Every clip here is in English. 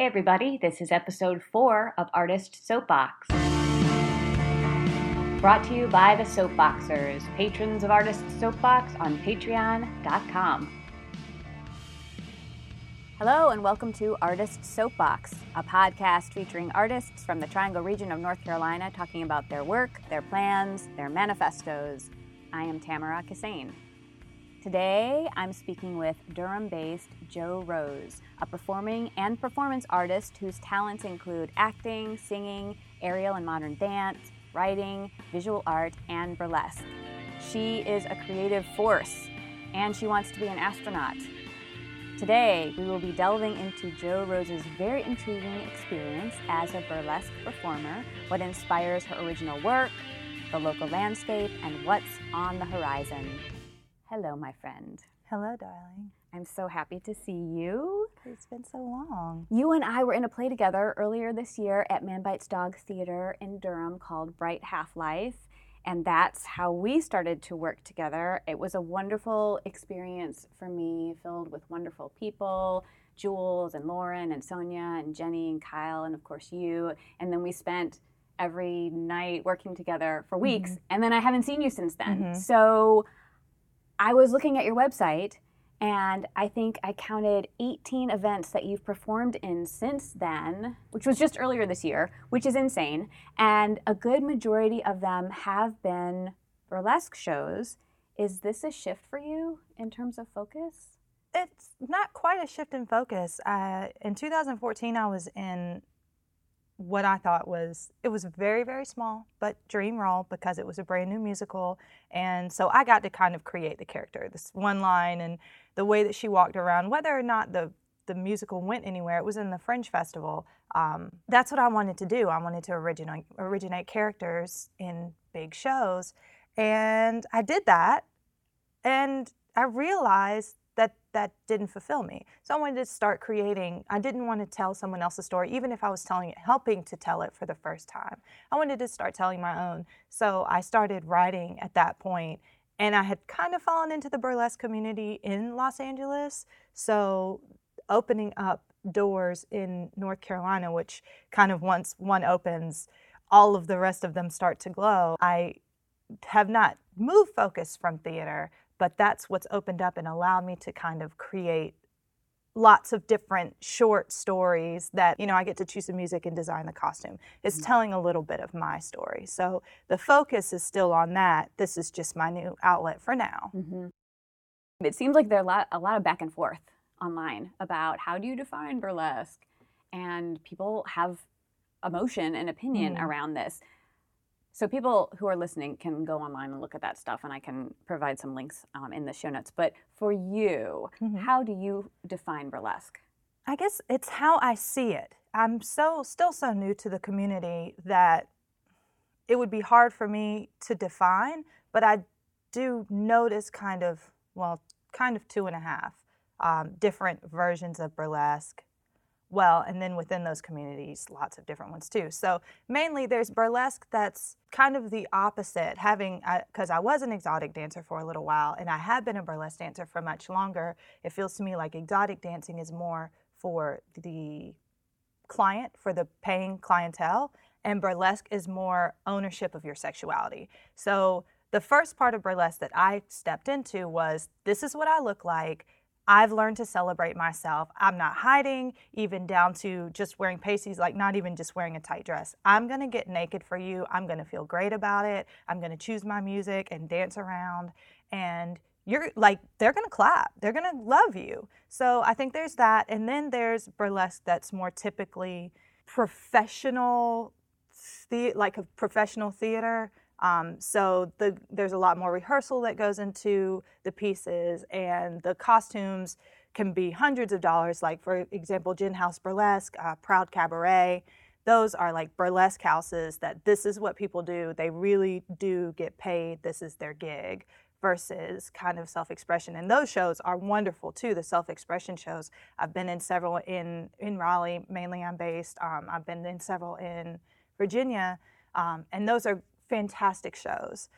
Hey, everybody, this is episode four of Artist Soapbox. Brought to you by the Soapboxers, patrons of Artist Soapbox on patreon.com. Hello, and welcome to Artist Soapbox, a podcast featuring artists from the Triangle region of North Carolina talking about their work, their plans, their manifestos. I am Tamara Kissane. Today, I'm speaking with Durham based Joe Rose, a performing and performance artist whose talents include acting, singing, aerial and modern dance, writing, visual art, and burlesque. She is a creative force, and she wants to be an astronaut. Today, we will be delving into Joe Rose's very intriguing experience as a burlesque performer, what inspires her original work, the local landscape, and what's on the horizon. Hello, my friend. Hello, darling. I'm so happy to see you. It's been so long. You and I were in a play together earlier this year at Man Bites Dog Theater in Durham called Bright Half Life. And that's how we started to work together. It was a wonderful experience for me, filled with wonderful people Jules and Lauren and Sonia and Jenny and Kyle, and of course you. And then we spent every night working together for weeks. Mm-hmm. And then I haven't seen you since then. Mm-hmm. So I was looking at your website and I think I counted 18 events that you've performed in since then, which was just earlier this year, which is insane. And a good majority of them have been burlesque shows. Is this a shift for you in terms of focus? It's not quite a shift in focus. Uh, in 2014, I was in what I thought was it was very very small but dream role because it was a brand new musical. And so I got to kind of create the character this one line and the way that she walked around whether or not the the musical went anywhere it was in the Fringe Festival. Um, that's what I wanted to do. I wanted to originate originate characters in big shows. And I did that and I realized that didn't fulfill me. So I wanted to start creating. I didn't want to tell someone else's story, even if I was telling it, helping to tell it for the first time. I wanted to start telling my own. So I started writing at that point, and I had kind of fallen into the burlesque community in Los Angeles. So opening up doors in North Carolina, which kind of once one opens, all of the rest of them start to glow. I have not moved focus from theater, but that's what's opened up and allowed me to kind of create lots of different short stories that you know i get to choose the music and design the costume it's mm-hmm. telling a little bit of my story so the focus is still on that this is just my new outlet for now mm-hmm. it seems like there's a lot, a lot of back and forth online about how do you define burlesque and people have emotion and opinion mm-hmm. around this so people who are listening can go online and look at that stuff, and I can provide some links um, in the show notes. But for you, mm-hmm. how do you define burlesque? I guess it's how I see it. I'm so still so new to the community that it would be hard for me to define, but I do notice kind of well, kind of two and a half um, different versions of burlesque well, and then within those communities, lots of different ones too. So mainly there's burlesque that's kind of the opposite, having, because uh, I was an exotic dancer for a little while and I have been a burlesque dancer for much longer. It feels to me like exotic dancing is more for the client, for the paying clientele, and burlesque is more ownership of your sexuality. So the first part of burlesque that I stepped into was this is what I look like I've learned to celebrate myself. I'm not hiding, even down to just wearing pasties, like not even just wearing a tight dress. I'm gonna get naked for you. I'm gonna feel great about it. I'm gonna choose my music and dance around. And you're like, they're gonna clap, they're gonna love you. So I think there's that. And then there's burlesque that's more typically professional, the, like a professional theater. Um, so the, there's a lot more rehearsal that goes into the pieces, and the costumes can be hundreds of dollars. Like for example, Gin House Burlesque, uh, Proud Cabaret. Those are like burlesque houses that this is what people do. They really do get paid. This is their gig versus kind of self-expression and those shows are wonderful too the self-expression shows i've been in several in in raleigh mainly i'm based um, i've been in several in virginia um, and those are fantastic shows.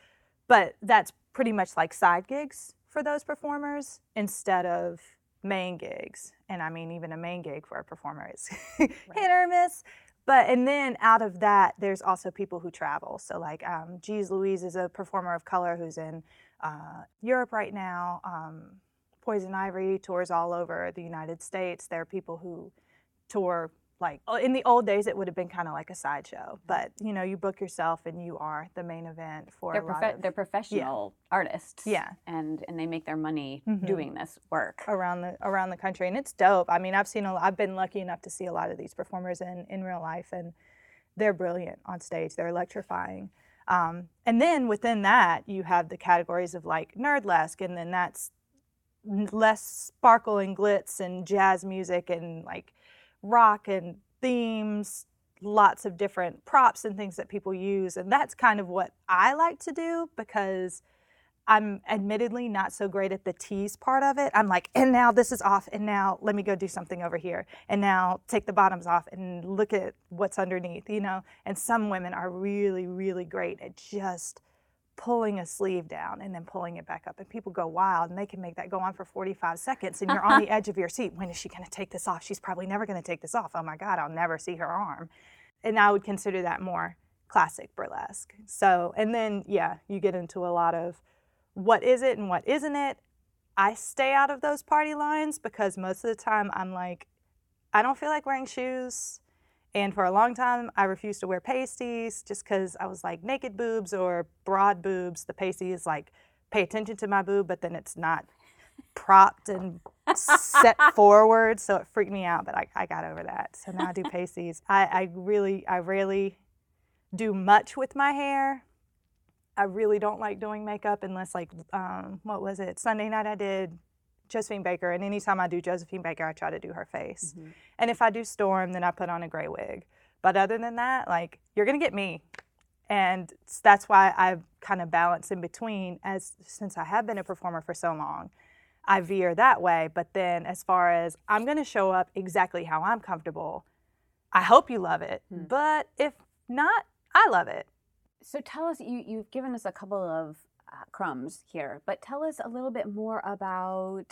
But that's pretty much like side gigs for those performers instead of main gigs. And I mean, even a main gig for a performer is right. hit or miss. But, and then out of that, there's also people who travel. So, like, um, Geez Louise is a performer of color who's in uh, Europe right now. Um, Poison Ivory tours all over the United States. There are people who tour like oh, in the old days it would have been kind of like a sideshow but you know you book yourself and you are the main event for they're, of, they're professional yeah. artists. Yeah. And and they make their money mm-hmm. doing this work. Around the around the country and it's dope. I mean i've seen a, i've been lucky enough to see a lot of these performers in in real life and they're brilliant on stage. They're electrifying. Um, and then within that you have the categories of like nerdlesque and then that's less sparkle and glitz and jazz music and like rock and themes, lots of different props and things that people use. And that's kind of what I like to do because I'm admittedly not so great at the tease part of it. I'm like, and now this is off, and now let me go do something over here, and now take the bottoms off and look at what's underneath, you know? And some women are really, really great at just pulling a sleeve down and then pulling it back up. And people go wild and they can make that go on for 45 seconds and you're on the edge of your seat. When is she going to take this off? She's probably never going to take this off. Oh my God, I'll never see her arm. And I would consider that more classic burlesque. So, and then, yeah, you get into a lot of what is it and what isn't it. I stay out of those party lines because most of the time I'm like, I don't feel like wearing shoes. And for a long time, I refused to wear pasties just because I was like naked boobs or broad boobs. The pasty is like pay attention to my boob, but then it's not propped and set forward. So it freaked me out, but I, I got over that. So now I do pasties. I, I really, I rarely do much with my hair. I really don't like doing makeup unless like, um, what was it? Sunday night I did Josephine Baker, and anytime I do Josephine Baker, I try to do her face. Mm-hmm. And if I do Storm, then I put on a gray wig. But other than that, like you're gonna get me, and that's why I kind of balance in between. As since I have been a performer for so long, I veer that way. But then, as far as I'm gonna show up exactly how I'm comfortable, I hope you love it. Mm-hmm. But if not, I love it. So tell us, you you've given us a couple of uh, crumbs here, but tell us a little bit more about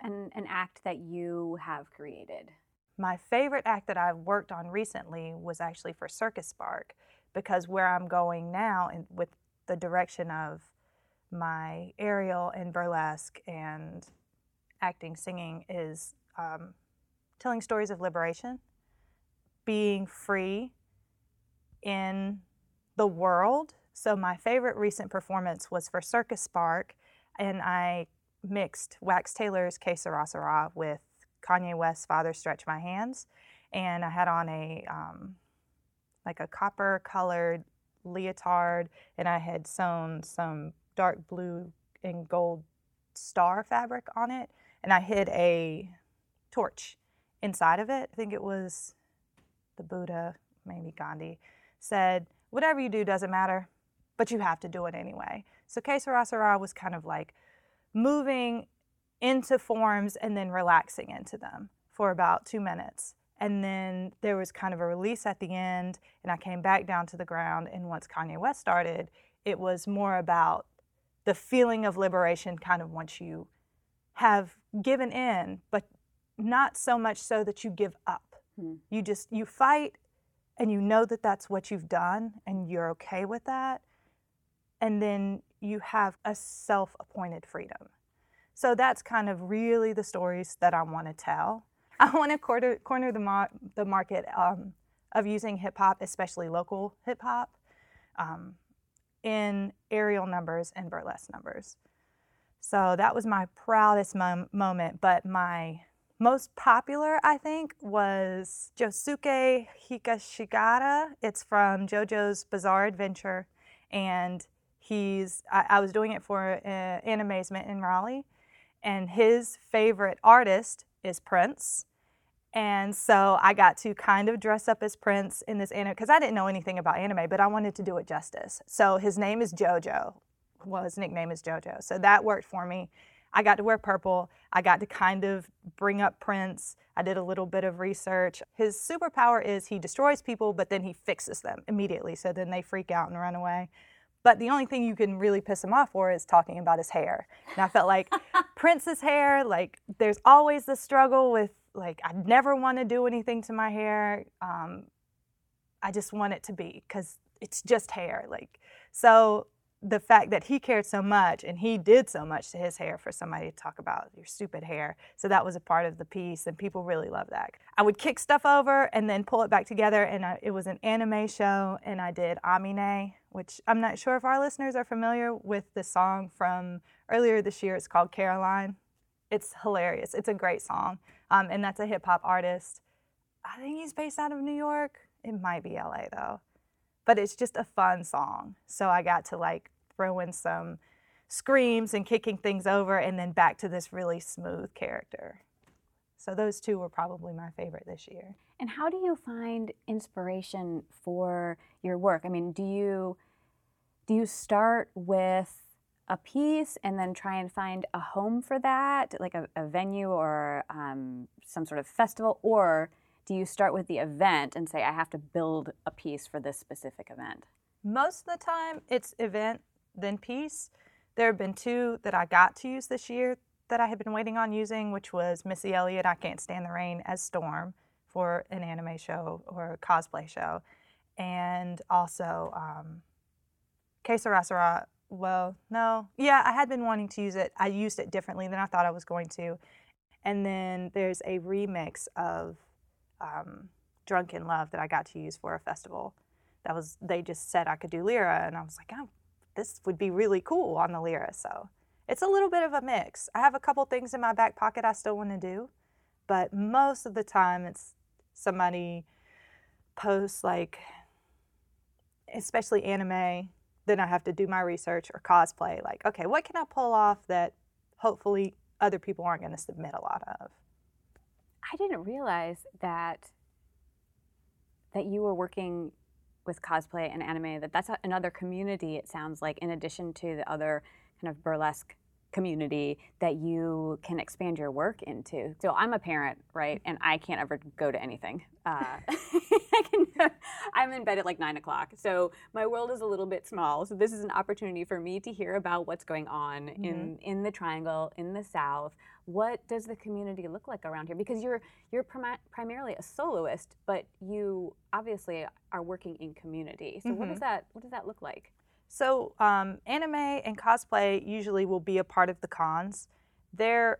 an, an act that you have created. My favorite act that I've worked on recently was actually for Circus Spark because where I'm going now and with the direction of my aerial and burlesque and acting, singing is um, telling stories of liberation, being free in the world so my favorite recent performance was for Circus Spark, and I mixed Wax Tailor's Que Sera Sera with Kanye West's Father Stretch My Hands, and I had on a um, like a copper colored leotard, and I had sewn some dark blue and gold star fabric on it, and I hid a torch inside of it. I think it was the Buddha, maybe Gandhi, said, Whatever you do doesn't matter but you have to do it anyway. So Que Sera Sera was kind of like moving into forms and then relaxing into them for about two minutes. And then there was kind of a release at the end, and I came back down to the ground. And once Kanye West started, it was more about the feeling of liberation kind of once you have given in, but not so much so that you give up. Hmm. You just, you fight and you know that that's what you've done and you're okay with that and then you have a self appointed freedom. So that's kind of really the stories that I want to tell. I want to corner, corner the, mar- the market um, of using hip hop, especially local hip hop, um, in aerial numbers and burlesque numbers. So that was my proudest mom- moment. But my most popular, I think, was Josuke Higashikata. It's from JoJo's Bizarre Adventure. And He's I, I was doing it for uh, Animazement in Raleigh, and his favorite artist is Prince. And so I got to kind of dress up as Prince in this anime because I didn't know anything about anime, but I wanted to do it justice. So his name is JoJo. Well, his nickname is JoJo. So that worked for me. I got to wear purple. I got to kind of bring up Prince. I did a little bit of research. His superpower is he destroys people, but then he fixes them immediately. So then they freak out and run away. But the only thing you can really piss him off for is talking about his hair. And I felt like Prince's hair, like there's always the struggle with like I never want to do anything to my hair. Um, I just want it to be because it's just hair. Like so the fact that he cared so much and he did so much to his hair for somebody to talk about your stupid hair. So that was a part of the piece, and people really love that. I would kick stuff over and then pull it back together, and I, it was an anime show, and I did Amine, which I'm not sure if our listeners are familiar with the song from earlier this year. It's called Caroline. It's hilarious. It's a great song, um, and that's a hip hop artist. I think he's based out of New York. It might be LA though but it's just a fun song. So I got to like throw in some screams and kicking things over and then back to this really smooth character. So those two were probably my favorite this year. And how do you find inspiration for your work? I mean, do you do you start with a piece and then try and find a home for that, like a, a venue or um, some sort of festival, or do you start with the event and say, I have to build a piece for this specific event? Most of the time, it's event, then piece. There have been two that I got to use this year that I had been waiting on using, which was Missy Elliott, I Can't Stand the Rain as Storm for an anime show or a cosplay show. And also um, Que. Well, no. Yeah, I had been wanting to use it. I used it differently than I thought I was going to. And then there's a remix of um, Drunk in Love that I got to use for a festival. That was they just said I could do lyra, and I was like, oh, this would be really cool on the lyra. So it's a little bit of a mix. I have a couple things in my back pocket I still want to do, but most of the time it's somebody posts like, especially anime. Then I have to do my research or cosplay. Like, okay, what can I pull off that hopefully other people aren't going to submit a lot of? I didn't realize that that you were working with cosplay and anime. That that's another community. It sounds like in addition to the other kind of burlesque community that you can expand your work into. So I'm a parent, right, and I can't ever go to anything. Uh, I can, I'm in bed at like nine o'clock, so my world is a little bit small. So this is an opportunity for me to hear about what's going on mm-hmm. in in the Triangle, in the South. What does the community look like around here? Because you're you're prim- primarily a soloist, but you obviously are working in community. So mm-hmm. what does that what does that look like? So, um, anime and cosplay usually will be a part of the cons. They're,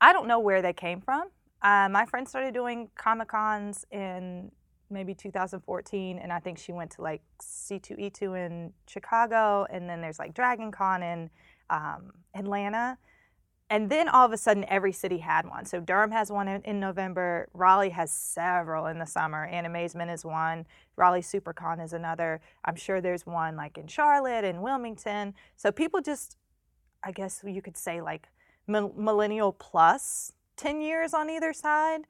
I don't know where they came from. Uh, my friend started doing Comic Cons in maybe 2014, and I think she went to like C2E2 in Chicago, and then there's like Dragon Con in um, Atlanta. And then all of a sudden every city had one. So durham has one in, in, november raleigh has several in the summer animazement is one raleigh supercon is another. I'm sure there's one like in charlotte and wilmington. So people just i guess you could say like millennial plus 10 years on either side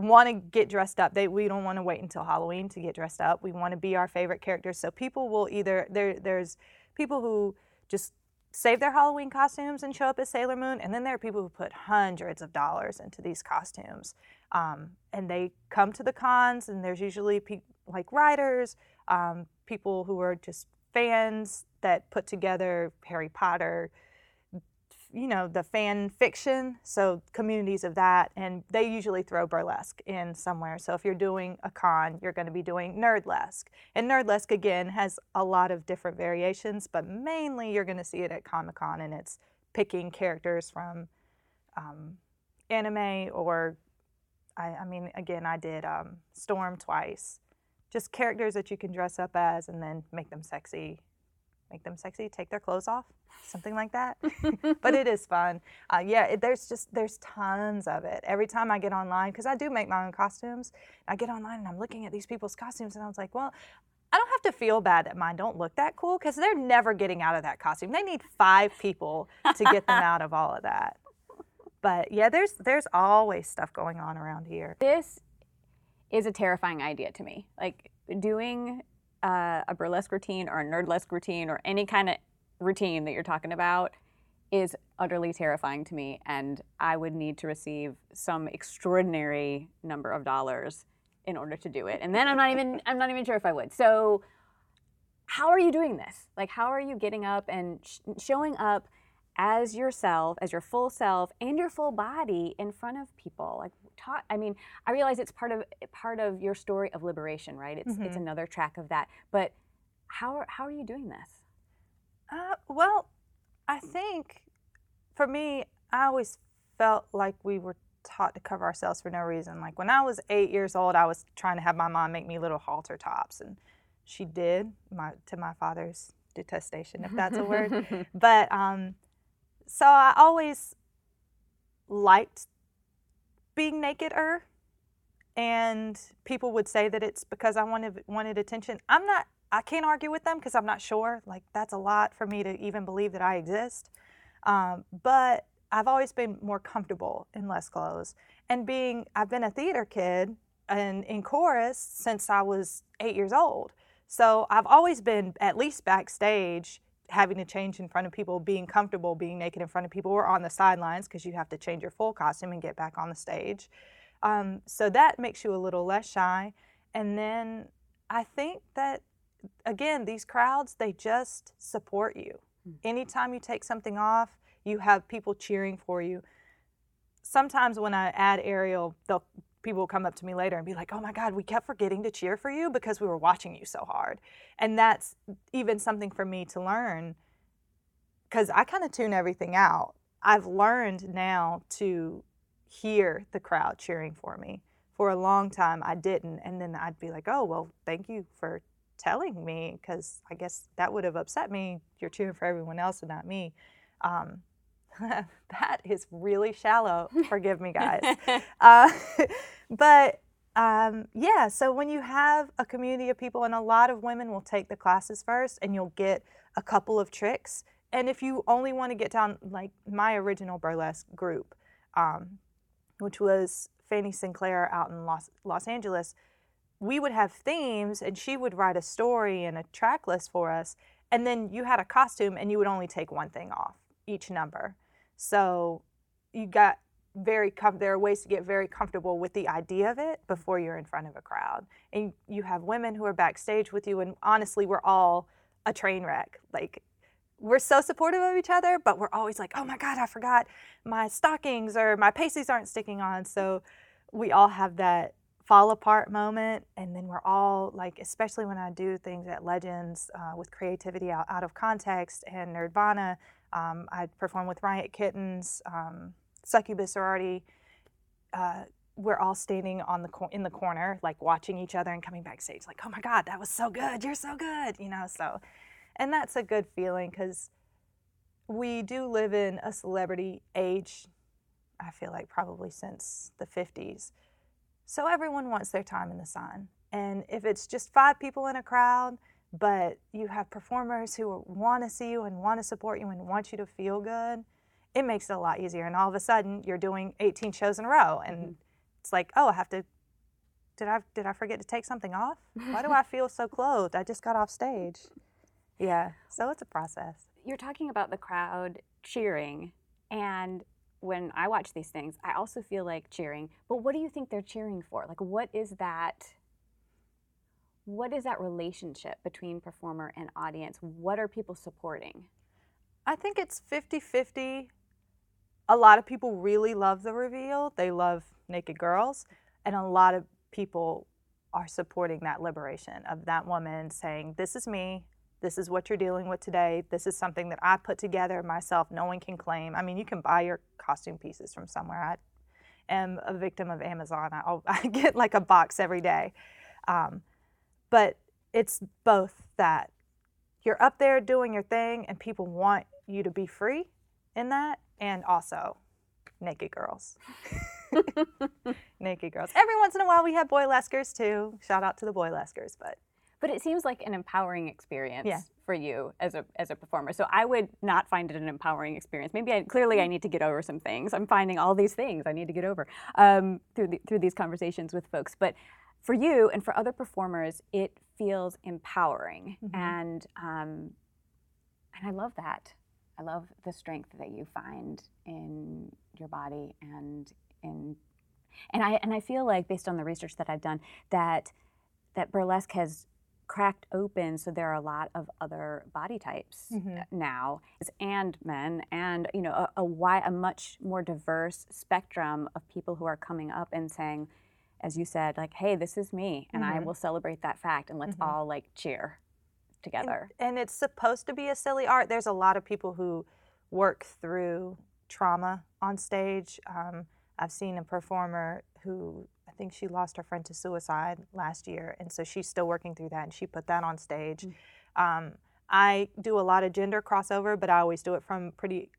want to get dressed up they we don't want to wait until halloween to get dressed up we want to be our favorite characters so people will either there there's people who just save their Halloween costumes and show up as Sailor Moon. And then there are people who put hundreds of dollars into these costumes. Um, and they come to the cons, and there's usually pe- like writers, um, people who are just fans that put together Harry Potter you know the fan fiction so communities of that and they usually throw burlesque in somewhere. So if you're doing a con you're going to be doing nerdlesque. And nerdlesque again has a lot of different variations but mainly you're going to see it at comic-con and it's picking characters from um, anime or I, I, mean again i did um, storm twice. Just characters that you can dress up as and then make them sexy make them sexy, take their clothes off, something like that. but it is fun. Uh, yeah, it, there's just there's tons of it. Every time I get online, because I do make my own costumes, I get online and I'm looking at these people's costumes, and I was like, well. I don't have to feel bad that mine don't look that cool because they're never getting out of that costume. They need five people to get them out of all of that. But yeah, there's there's always stuff going on around here. This is a terrifying idea to me. Like doing uh, a burlesque routine or a nerdlesque routine or any kind of routine that you're talking about is utterly terrifying to me and i would need to receive some extraordinary number of dollars in order to do it and then i'm not even i'm not even sure if i would so how are you doing this? Like, how are you getting up and sh- showing up as yourself, as your full self, and your full body in front of people? Like, talk. I mean, I realize it's part of part of your story of liberation, right? It's mm-hmm. it's another track of that. But how are, how are you doing this? Uh, well, I think for me, I always felt like we were taught to cover ourselves for no reason. Like when I was eight years old, I was trying to have my mom make me little halter tops, and she did, my, to my father's detestation, if that's a word. but um, so I always liked being naked er and people would say that it's because I wanted wanted attention. I'm not I can't argue with them because I'm not sure. Like that's a lot for me to even believe that I exist. Um, but I've always been more comfortable in less clothes. And being I've been a theater kid and in chorus since I was eight years old. So I've always been at least backstage having to change in front of people, being comfortable being naked in front of people, or on the sidelines because you have to change your full costume and get back on the stage. Um, so that makes you a little less shy. And then I think that, again, these crowds, they just support you. Mm-hmm. Anytime you take something off, you have people cheering for you. Sometimes when I add aerial, they'll people will come up to me later and be like, oh my God, we kept forgetting to cheer for you because we were watching you so hard. And that's even something for me to learn because I kind of tune everything out. I've learned now to hear the crowd cheering for me. For a long time, I didn't. And then I'd be like, oh, well, thank you for telling me because I guess that would have upset me. You're cheering for everyone else and not me. Um, that is really shallow. Forgive me, guys. uh, but um, yeah, so when you have a community of people, and a lot of women will take the classes first, and you'll get a couple of tricks. And if you only want to get down, like my original burlesque group, um, which was Fanny Sinclair out in Los, Los Angeles, we would have themes, and she would write a story and a track list for us. And then you had a costume, and you would only take one thing off each number. So you got very com- there are ways to get very comfortable with the idea of it before you're in front of a crowd. And you have women who are backstage with you and honestly we're all a train wreck. Like we're so supportive of each other, but we're always like, "Oh my god, I forgot my stockings or my pasties aren't sticking on." So we all have that fall apart moment and then we're all like especially when i do things at legends uh, with creativity out, out of context and nerdvana um, I performed with Riot Kittens, um, Succubus Sorority. Uh, we're all standing on the cor- in the corner, like watching each other and coming backstage, like, "Oh my God, that was so good! You're so good!" You know. So, and that's a good feeling because we do live in a celebrity age. I feel like probably since the 50s. So everyone wants their time in the sun. And if it's just five people in a crowd, but you have performers who want to see you and want to support you and want you to feel good, it makes it a lot easier. And all of a sudden, you're doing 18 shows in a row, and mm-hmm. it's like, oh, I have to. Did I did I forget to take something off? Why do I feel so clothed? I just got off stage. Yeah, so it's a process. You're talking about the crowd cheering, and when I watch these things, I also feel like cheering. But what do you think they're cheering for? Like, what is that? What is that relationship between performer and audience? What are people supporting? I think it's 50 50. A lot of people really love the reveal, they love Naked Girls, and a lot of people are supporting that liberation of that woman saying, This is me. This is what you're dealing with today. This is something that I put together myself. No one can claim. I mean, you can buy your costume pieces from somewhere. I am a victim of Amazon. I, I get like a box every day. Um, but it's both that you're up there doing your thing and people want you to be free in that and also naked girls. naked girls. Every once in a while we have boyleskers too. Shout out to the boyleskers, but but it seems like an empowering experience yeah. for you as a as a performer. So I would not find it an empowering experience. Maybe I, clearly I need to get over some things. I'm finding all these things I need to get over um, through the, through these conversations with folks. But for you and for other performers, it feels empowering, mm-hmm. and um, and I love that. I love the strength that you find in your body and in and I and I feel like based on the research that I've done that that burlesque has cracked open so there are a lot of other body types Mm-hmm. now and men and you know a, a wide a much more diverse spectrum of people who are coming up and saying as you said like hey this is me and i Mhm. will celebrate that fact and let's Mhm. all like cheer together And it's supposed to be a silly art. There's a lot of people who work through trauma on stage. Um, I've seen a performer who I think she lost her friend to suicide last year, and so she's still working through that, and she put that on stage. Um, I do a lot of gender crossover, but I always do it from pretty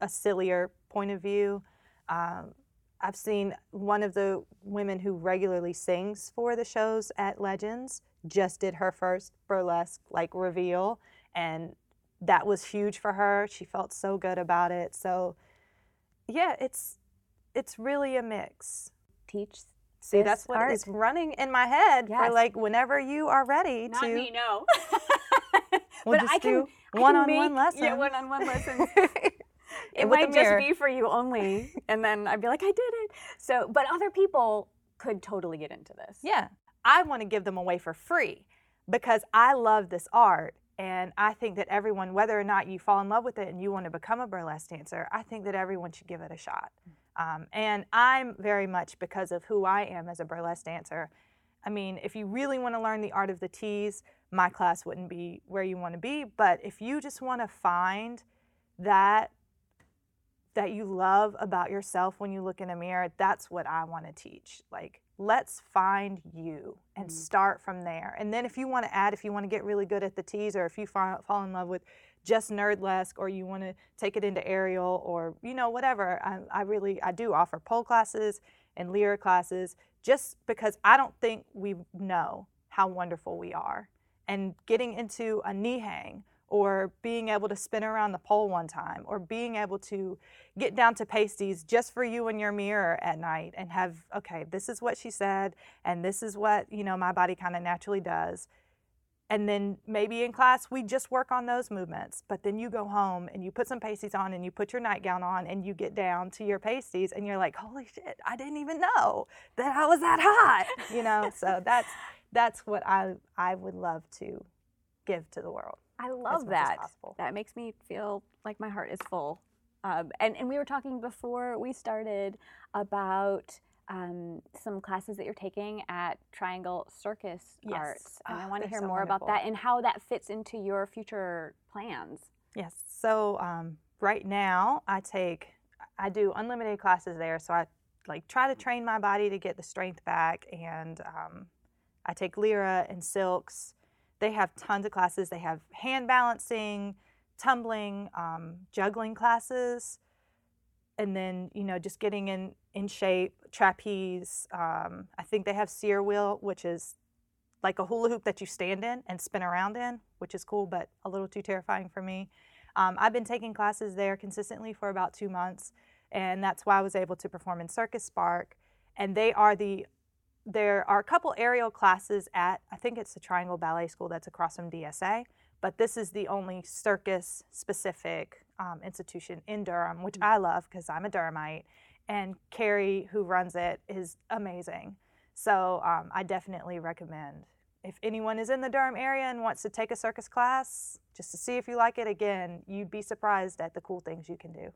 a sillier point of view. Um, I've seen one of the women who regularly sings for the shows at Legends just did her first burlesque like reveal, and that was huge for her. She felt so good about it. So, yeah, it's it's really a mix. teach See, that's what art. is running in my head Yes. for like whenever you are ready not to. me no We'll but just i can do I can one-on-one make- lessons. yeah one-on-one lessons it might just be for you only and then i'd be like i did it so but other people could totally get into this Yeah. I want to give them away for free because I love this art. And I think that everyone, whether or not you fall in love with it and you want to become a burlesque dancer, I think that everyone should give it a shot. Um, and I'm very much because of who I am as a burlesque dancer. I mean, if you really want to learn the art of the tease, my class wouldn't be where you want to be. But if you just want to find that that you love about yourself when you look in the mirror, that's what I want to teach. Like, let's find you and Mhm. start from there. And then if you want to add, if you want to get really good at the tease, or if you fall, fall in love with just nerdlesque, or you want to take it into aerial, or you know whatever, I, I really I do offer pole classes and lyra classes, just because I don't think we know how wonderful we are. And getting into a knee hang or being able to spin around the pole one time or being able to get down to pasties just for you in your mirror at night and have okay this is what she said and this is what you know my body kind of naturally does. And then maybe in class we just work on those movements but then you go home and you put some pasties on and you put your nightgown on and you get down to your pasties and you're like holy shit i didn't even know that i was that hot you know? So that's that's what i i would love to give to the world I love that. That makes me feel like my heart is full. Um, and, and we were talking before we started about um, some classes that you're taking at Triangle Circus Yes. Arts. And I Oh, want to hear so more about that and how that fits into your future plans. Yes. So um, right now, I take, I do unlimited classes there. So I like try to train my body to get the strength back, and um, I take lyra and silks. They have tons of classes. They have hand balancing, tumbling, um, juggling classes, and then you know just getting in in shape, trapeze. Um, I think they have Cyr wheel, which is like a hula hoop that you stand in and spin around in, which is cool, but a little too terrifying for me. Um, I've been taking classes there consistently for about two months, and that's why I was able to perform in Circus Spark. And they are the there are a couple aerial classes at I think it's the Triangle Ballet School that's across from DSA, but this is the only circus specific um, institution in Durham, which I love because I'm a Durhamite, and Carrie, who runs it, is amazing. So um, I definitely recommend if anyone is in the Durham area and wants to take a circus class just to see if you like it again, you'd be surprised at the cool things you can do.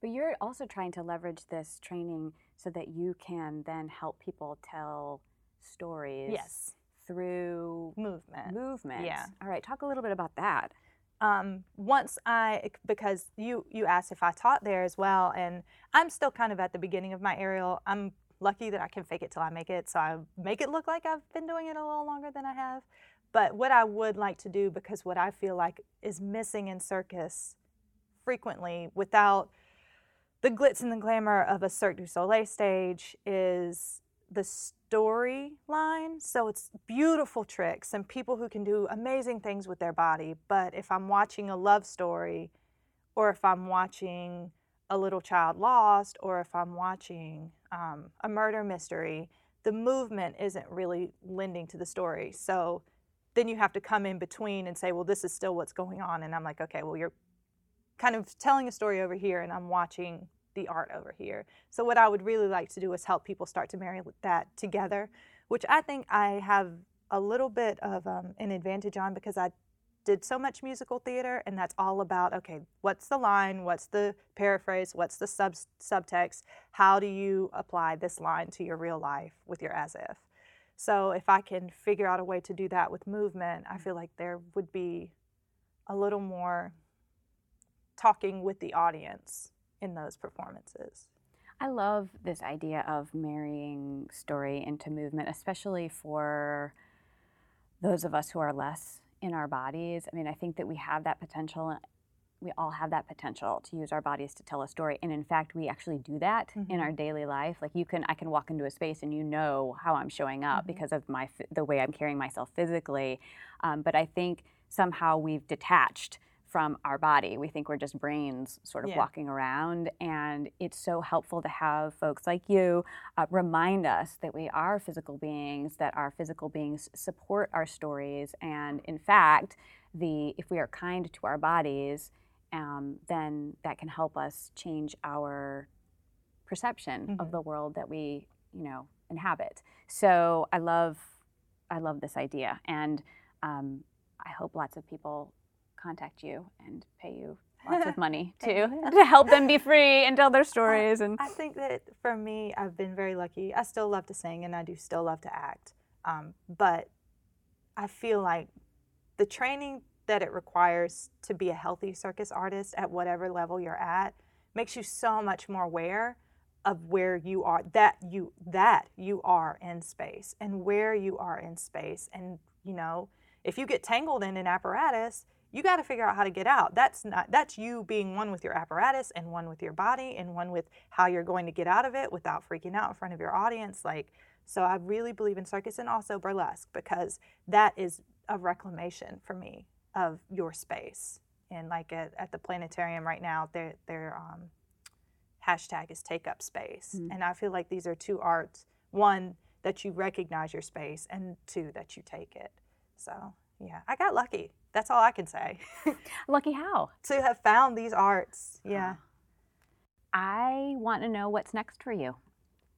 But you're also trying to leverage this training so that you can then help people tell stories Yes, through movement. movement. Yeah. All right, talk a little bit about that. um, once I because you you asked if I taught there as well, and I'm still kind of at the beginning of my aerial. I'm lucky that I can fake it till I make it, so I make it look like I've been doing it a little longer than I have. But what I would like to do, because what I feel like is missing in circus frequently, without the glitz and the glamour of a Cirque du Soleil stage, is the storyline. So it's beautiful tricks and people who can do amazing things with their body. But if I'm watching a love story, or if I'm watching a little child lost, or if I'm watching um, a murder mystery, the movement isn't really lending to the story. So then you have to come in between and say, well, this is still what's going on. And I'm like, okay, well, you're kind of telling a story over here, and I'm watching the art over here. So what I would really like to do is help people start to marry that together, which I think I have a little bit of um, an advantage on because I did so much musical theater, and that's all about okay, what's the line, what's the paraphrase, what's the sub subtext, how do you apply this line to your real life with your as if. So if I can figure out a way to do that with movement, I feel like there would be a little more talking with the audience in those performances. I love this idea of marrying story into movement, especially for those of us who are less in our bodies. I mean, I think that we have that potential. We all have that potential to use our bodies to tell a story. And in fact, we actually do that mm-hmm. in our daily life. Like you can, I can walk into a space and you know how I'm showing up mm-hmm. because of my, the way I'm carrying myself physically. Um, but I think somehow we've detached from our body. We think we're just brains sort of yeah. walking around. And it's so helpful to have folks like you uh, remind us that we are physical beings, that our physical beings support our stories. And in fact, the if we are kind to our bodies, um, then that can help us change our perception mm-hmm. of the world that we, you know, inhabit. So I love, I love this idea, and um, I hope lots of people contact you and pay you lots of money to to help them be free and tell their stories. And I think that for me, I've been very lucky. I still love to sing and I do still love to act, um, but I feel like the training that it requires to be a healthy circus artist at whatever level you're at makes you so much more aware of where you are that you that you are in space and where you are in space and you know if you get tangled in an apparatus you got to figure out how to get out. That's not that's you being one with your apparatus and one with your body and one with how you're going to get out of it without freaking out in front of your audience like so i really believe in circus and also burlesque because that is a reclamation for me of your space. And like at, at the planetarium right now their their um, hashtag is take up space. Mm-hmm. and i feel like these are two arts one that you recognize your space and two that you take it. So yeah i got lucky that's all I can say. Lucky how? to have found these arts. Yeah. I want to know what's next for you.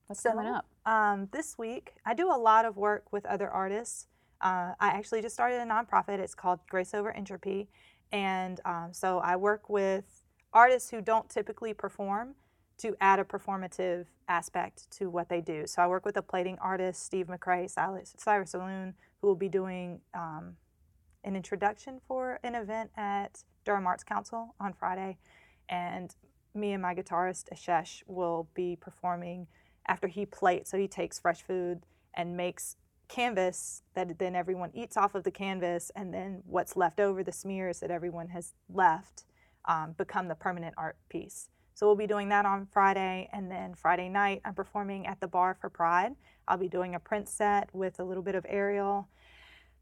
What's so, coming up? Um, this week, I do a lot of work with other artists. Uh, I actually just started a nonprofit. It's called Grace Over Entropy. And um, so I work with artists who don't typically perform to add a performative aspect to what they do. So I work with a plating artist, Steve McCrae, Cyrus, Cyrus Saloon, who will be doing um, an introduction for an event at Durham Arts Council on Friday, and me and my guitarist Ashesh will be performing after he plates. So he takes fresh food and makes canvas that then everyone eats off of the canvas, and then what's left over, the smears that everyone has left, um, become the permanent art piece. So we'll be doing that on Friday, and then Friday night I'm performing at the Bar for Pride. I'll be doing a print set with a little bit of aerial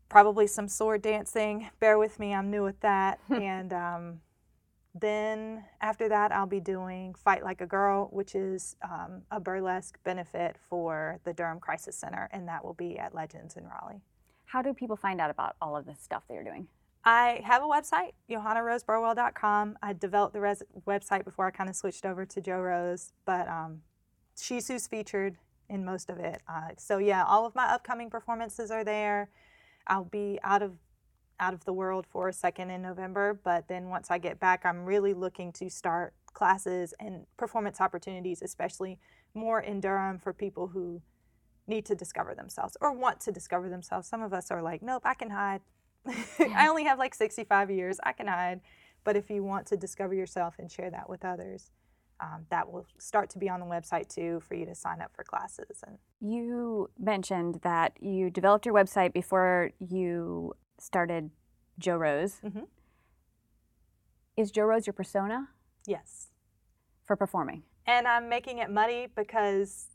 probably some sword dancing. Bear with me, I'm new at that. and um, then after that, I'll be doing Fight Like a Girl, which is um, a burlesque benefit for the Durham Crisis Center, and that will be at Legends in Raleigh. How do people find out about all of this stuff that you're doing? I have a website, johannaroseburwell.com. I developed the res- website before I kind of switched over to Joe Rose, but um, she's who's featured in most of it. Uh, so yeah, all of my upcoming performances are there. I'll be out of out of the world for a second in November, but then once I get back, I'm really looking to start classes and performance opportunities, especially more in Durham for people who need to discover themselves or want to discover themselves. Some of us are like, nope, I can hide. I only have like 65 years, I can hide. But if you want to discover yourself and share that with others, um, that will start to be on the website too for you to sign up for classes. And you mentioned that you developed your website before you started Joe Rose. Mm-hmm. Is Joe Rose your persona? Yes. For performing. And I'm making it muddy because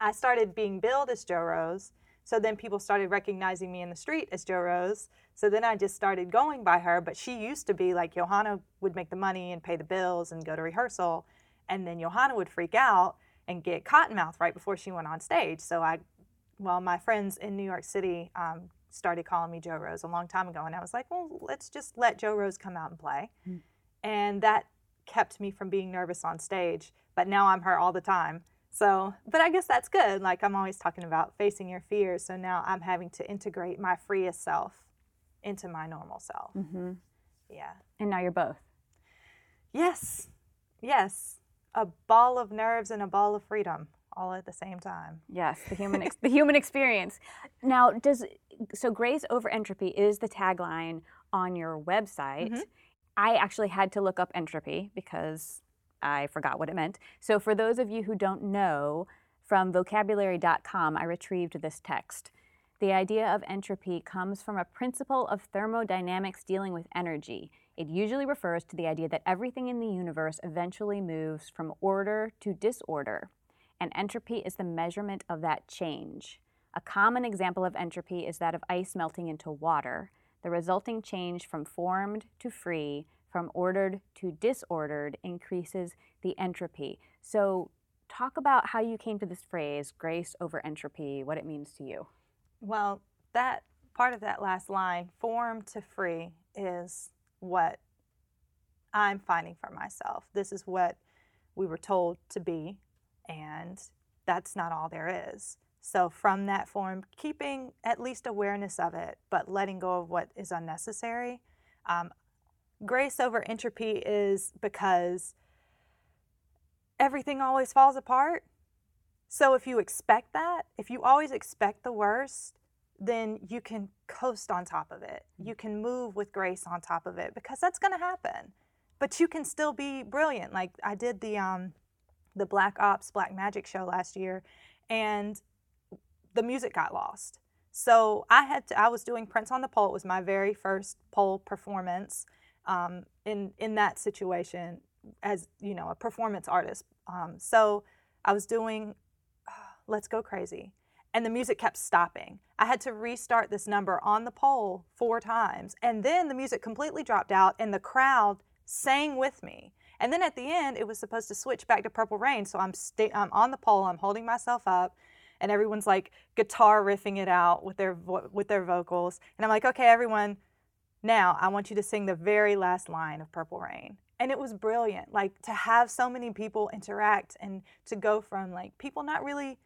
I started being billed as Joe Rose. So then people started recognizing me in the street as Joe Rose. So then I just started going by her. But she used to be like Johanna would make the money and pay the bills and go to rehearsal. And then Johanna would freak out and get cottonmouth right before she went on stage. So I, well, my friends in New York City um, started calling me Joe Rose a long time ago. And I was like, well, let's just let Joe Rose come out and play. Mm. And that kept me from being nervous on stage. But now I'm her all the time. So, but I guess that's good. Like I'm always talking about facing your fears. So now I'm having to integrate my freest self into my normal self. Mm-hmm. Yeah. And now you're both. Yes. Yes. A ball of nerves and a ball of freedom all at the same time. Yes, the human ex- the human experience. Now, does so grace over entropy is the tagline on your website. Mhm. I actually had to look up entropy because I forgot what it meant. So for those of you who don't know, from vocabulary.com I retrieved this text. The idea of entropy comes from a principle of thermodynamics dealing with energy. It usually refers to the idea that everything in the universe eventually moves from order to disorder and entropy is the measurement of that change. A common example of entropy is that of ice melting into water. The resulting change from formed to free, from ordered to disordered, increases the entropy. So, talk about how you came to this phrase, grace over entropy, what it means to you. Well, that part of that last line, form to free, is what I'm finding for myself. This is what we were told to be, and that's not all there is. So, from that form, keeping at least awareness of it, but letting go of what is unnecessary. Um, grace over entropy is because everything always falls apart. So, if you expect that, if you always expect the worst, then you can coast on top of it. You can move with grace on top of it because that's going to happen. But you can still be brilliant. Like I did the um, the Black Ops Black Magic show last year, and the music got lost. So I had to, I was doing Prince on the Pole. It was my very first pole performance um, in in that situation as you know a performance artist. Um, so I was doing Let's Go Crazy, and the music kept stopping. I had to restart this number on the pole four times, and then the music completely dropped out, and the crowd sang with me. And then at the end, it was supposed to switch back to Purple Rain. So I'm, I'm on the pole, I'm holding myself up, and everyone's like guitar riffing it out with their vo- with their vocals. And I'm like, okay, everyone, now I want you to sing the very last line of Purple Rain. And it was brilliant, like to have so many people interact and to go from like people not really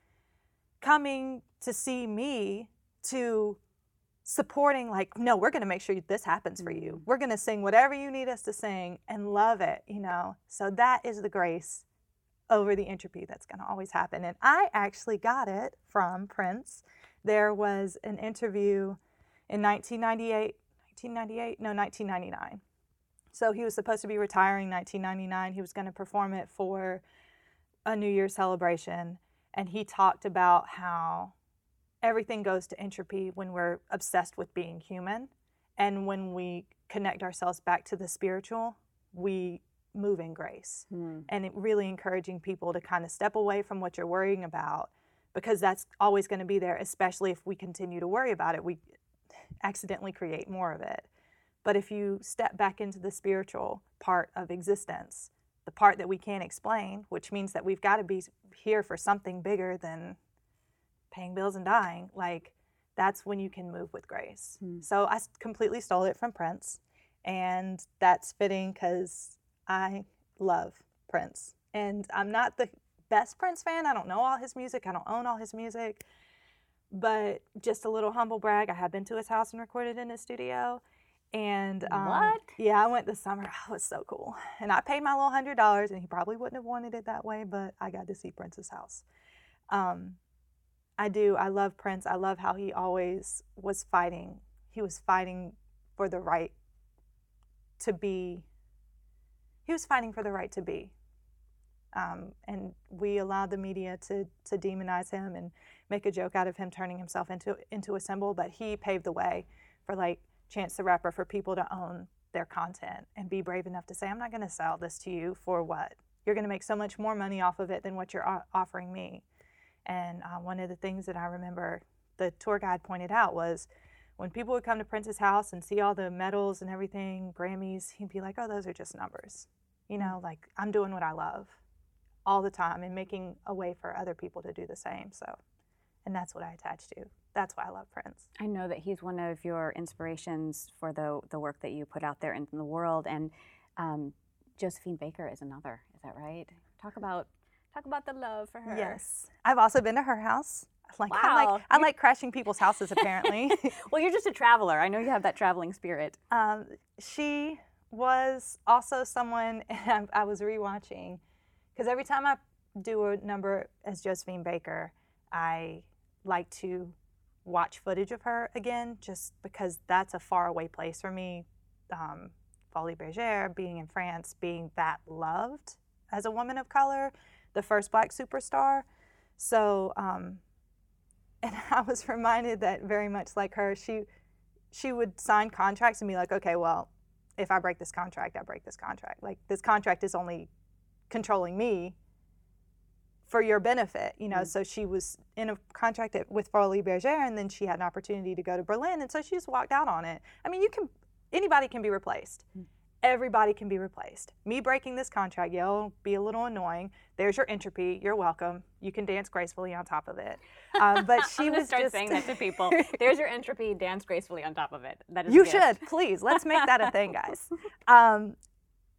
coming to see me to supporting like no we're going to make sure this happens for you. Mm-hmm. We're going to sing whatever you need us to sing and love it you know? So that is the grace over the entropy that's going to always happen. And i actually got it from prince. There was an interview in 1998 1998 no 1999 so he was supposed to be retiring 1999 he was going to perform it for a new year's celebration and he talked about how everything goes to entropy when we're obsessed with being human. And when we connect ourselves back to the spiritual, we move in grace. Hmm. And really encouraging people to kind of step away from what you're worrying about because that's always going to be there, especially if we continue to worry about it. We accidentally create more of it. But if you step back into the spiritual part of existence, the part that we can't explain, which means that we've got to be here for something bigger than paying bills and dying, like that's when you can move with grace. Hmm. So I completely stole it from Prince, and that's fitting because I love Prince. And I'm not the best Prince fan. I don't know all his music, I don't own all his music. But just a little humble brag, I have been to his house and recorded in his studio. And um, What? Yeah, I went this summer. Oh, it was so cool. And I paid my little hundred dollars, and he probably wouldn't have wanted it that way, but I got to see Prince's house. Um, I do. I love Prince. I love how he always was fighting. He was fighting for the right to be. He was fighting for the right to be. Um, and we allowed the media to to demonize him and make a joke out of him turning himself into into a symbol. But he paved the way for like Chance the Rapper for people to own their content and be brave enough to say, "I'm not going to sell this to you for what you're going to make so much more money off of it than what you're offering me." And uh, one of the things that I remember the tour guide pointed out was when people would come to Prince's house and see all the medals and everything, Grammys, he'd be like, oh, those are just numbers. You know, like I'm doing what I love all the time and making a way for other people to do the same. So, and that's what I attach to. That's why I love Prince. I know that he's one of your inspirations for the the work that you put out there in the world, and um, Josephine Baker is another. Is that right? Talk about Talk about the love for her. Yes. I've also been to her house. Like I Wow. like I like crashing people's houses apparently. Well, you're just a traveler. I know you have that traveling spirit. um, she was also someone I, I was rewatching because every time I do a number as Josephine Baker, I like to watch footage of her again just because that's a faraway place for me. Um, Folies Bergère, being in France, being that loved as a woman of color, the first black superstar. So, um, and I was reminded that very much like her, she she would sign contracts and be like, okay, well, if I break this contract, I break this contract. Like this contract is only controlling me for your benefit, you know. Mm. So she was in a contract at, with Folies Bergère, and then she had an opportunity to go to Berlin, and so she just walked out on it. I mean, you can anybody can be replaced. Mm. Everybody can be replaced. Me breaking this contract, yeah, it'll be a little annoying. There's your entropy. You're welcome. You can dance gracefully on top of it. Um, but she I'm was start just saying that to people. There's your entropy. Dance gracefully on top of it. That is. You should, please. Let's make that a thing, guys. Um,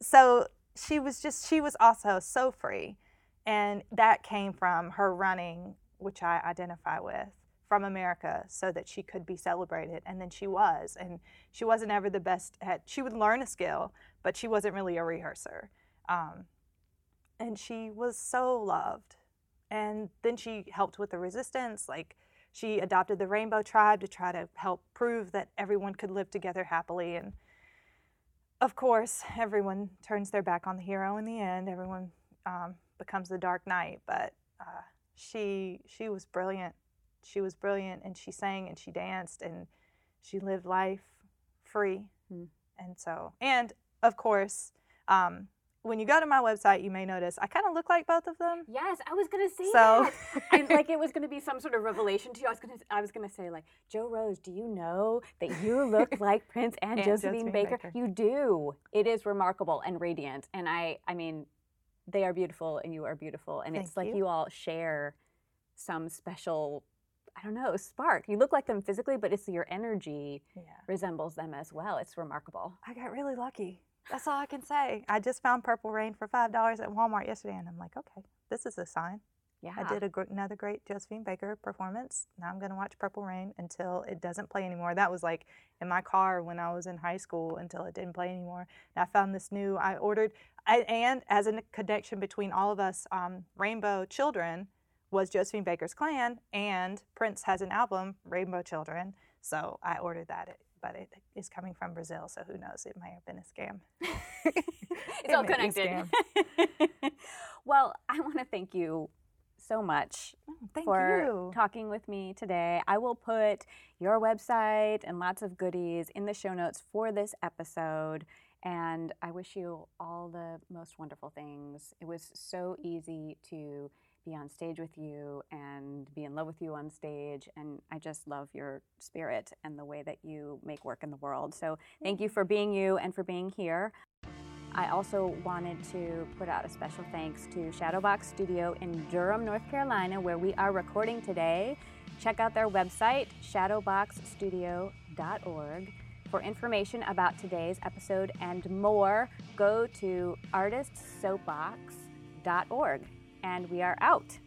so she was just, she was also so free. And that came from her running, which I identify with, from America so that she could be celebrated. And then she was. And she wasn't ever the best at, she would learn a skill, but she wasn't really a rehearser. Um, and she was so loved. And then she helped with the resistance. Like, she adopted the Rainbow Tribe to try to help prove that everyone could live together happily. And of course, everyone turns their back on the hero in the end. Everyone um, becomes the Dark Knight. But uh, she she was brilliant. She was brilliant, and she sang and she danced and she lived life free. Hmm. And so, and of course, um, when you go to my website, you may notice I kind of look like both of them. Yes, I was gonna say So- that. I, like it was gonna be some sort of revelation to you. I was gonna, I was gonna say like, Joe Rose, do you know that you look like Prince and, And Josephine, Josephine Baker? Baker. You do. It is remarkable and radiant, and I, I mean, they are beautiful, and you are beautiful, and it's like you. you all share some special. I don't know, spark. You look like them physically, but it's your energy Yeah. resembles them as well. It's remarkable. I got really lucky. That's all I can say. I just found Purple Rain for five dollars at Walmart yesterday, and I'm like, okay, this is a sign. Yeah. I did a gr- another great Josephine Baker performance. Now I'm going to watch Purple Rain until it doesn't play anymore. That was like in my car when I was in high school until it didn't play anymore. And I found this new. I ordered, I, and as a connection between all of us, um, Rainbow Children was Josephine Baker's clan, and Prince has an album, Rainbow Children. So I ordered that, but it is coming from Brazil, so who knows? It may have been a scam. it's It all may be a connected. well, I want to thank you so much oh, Thank for you. talking with me today. I will put your website and lots of goodies in the show notes for this episode. And I wish you all the most wonderful things. It was so easy to be on stage with you and be in love with you on stage. And I just love your spirit and the way that you make work in the world. So thank you for being you and for being here. I also wanted to put out a special thanks to Shadowbox Studio in Durham, North Carolina, where we are recording today. Check out their website, shadowboxstudio.org. For information about today's episode and more, go to artistsoapbox.org. And we are out.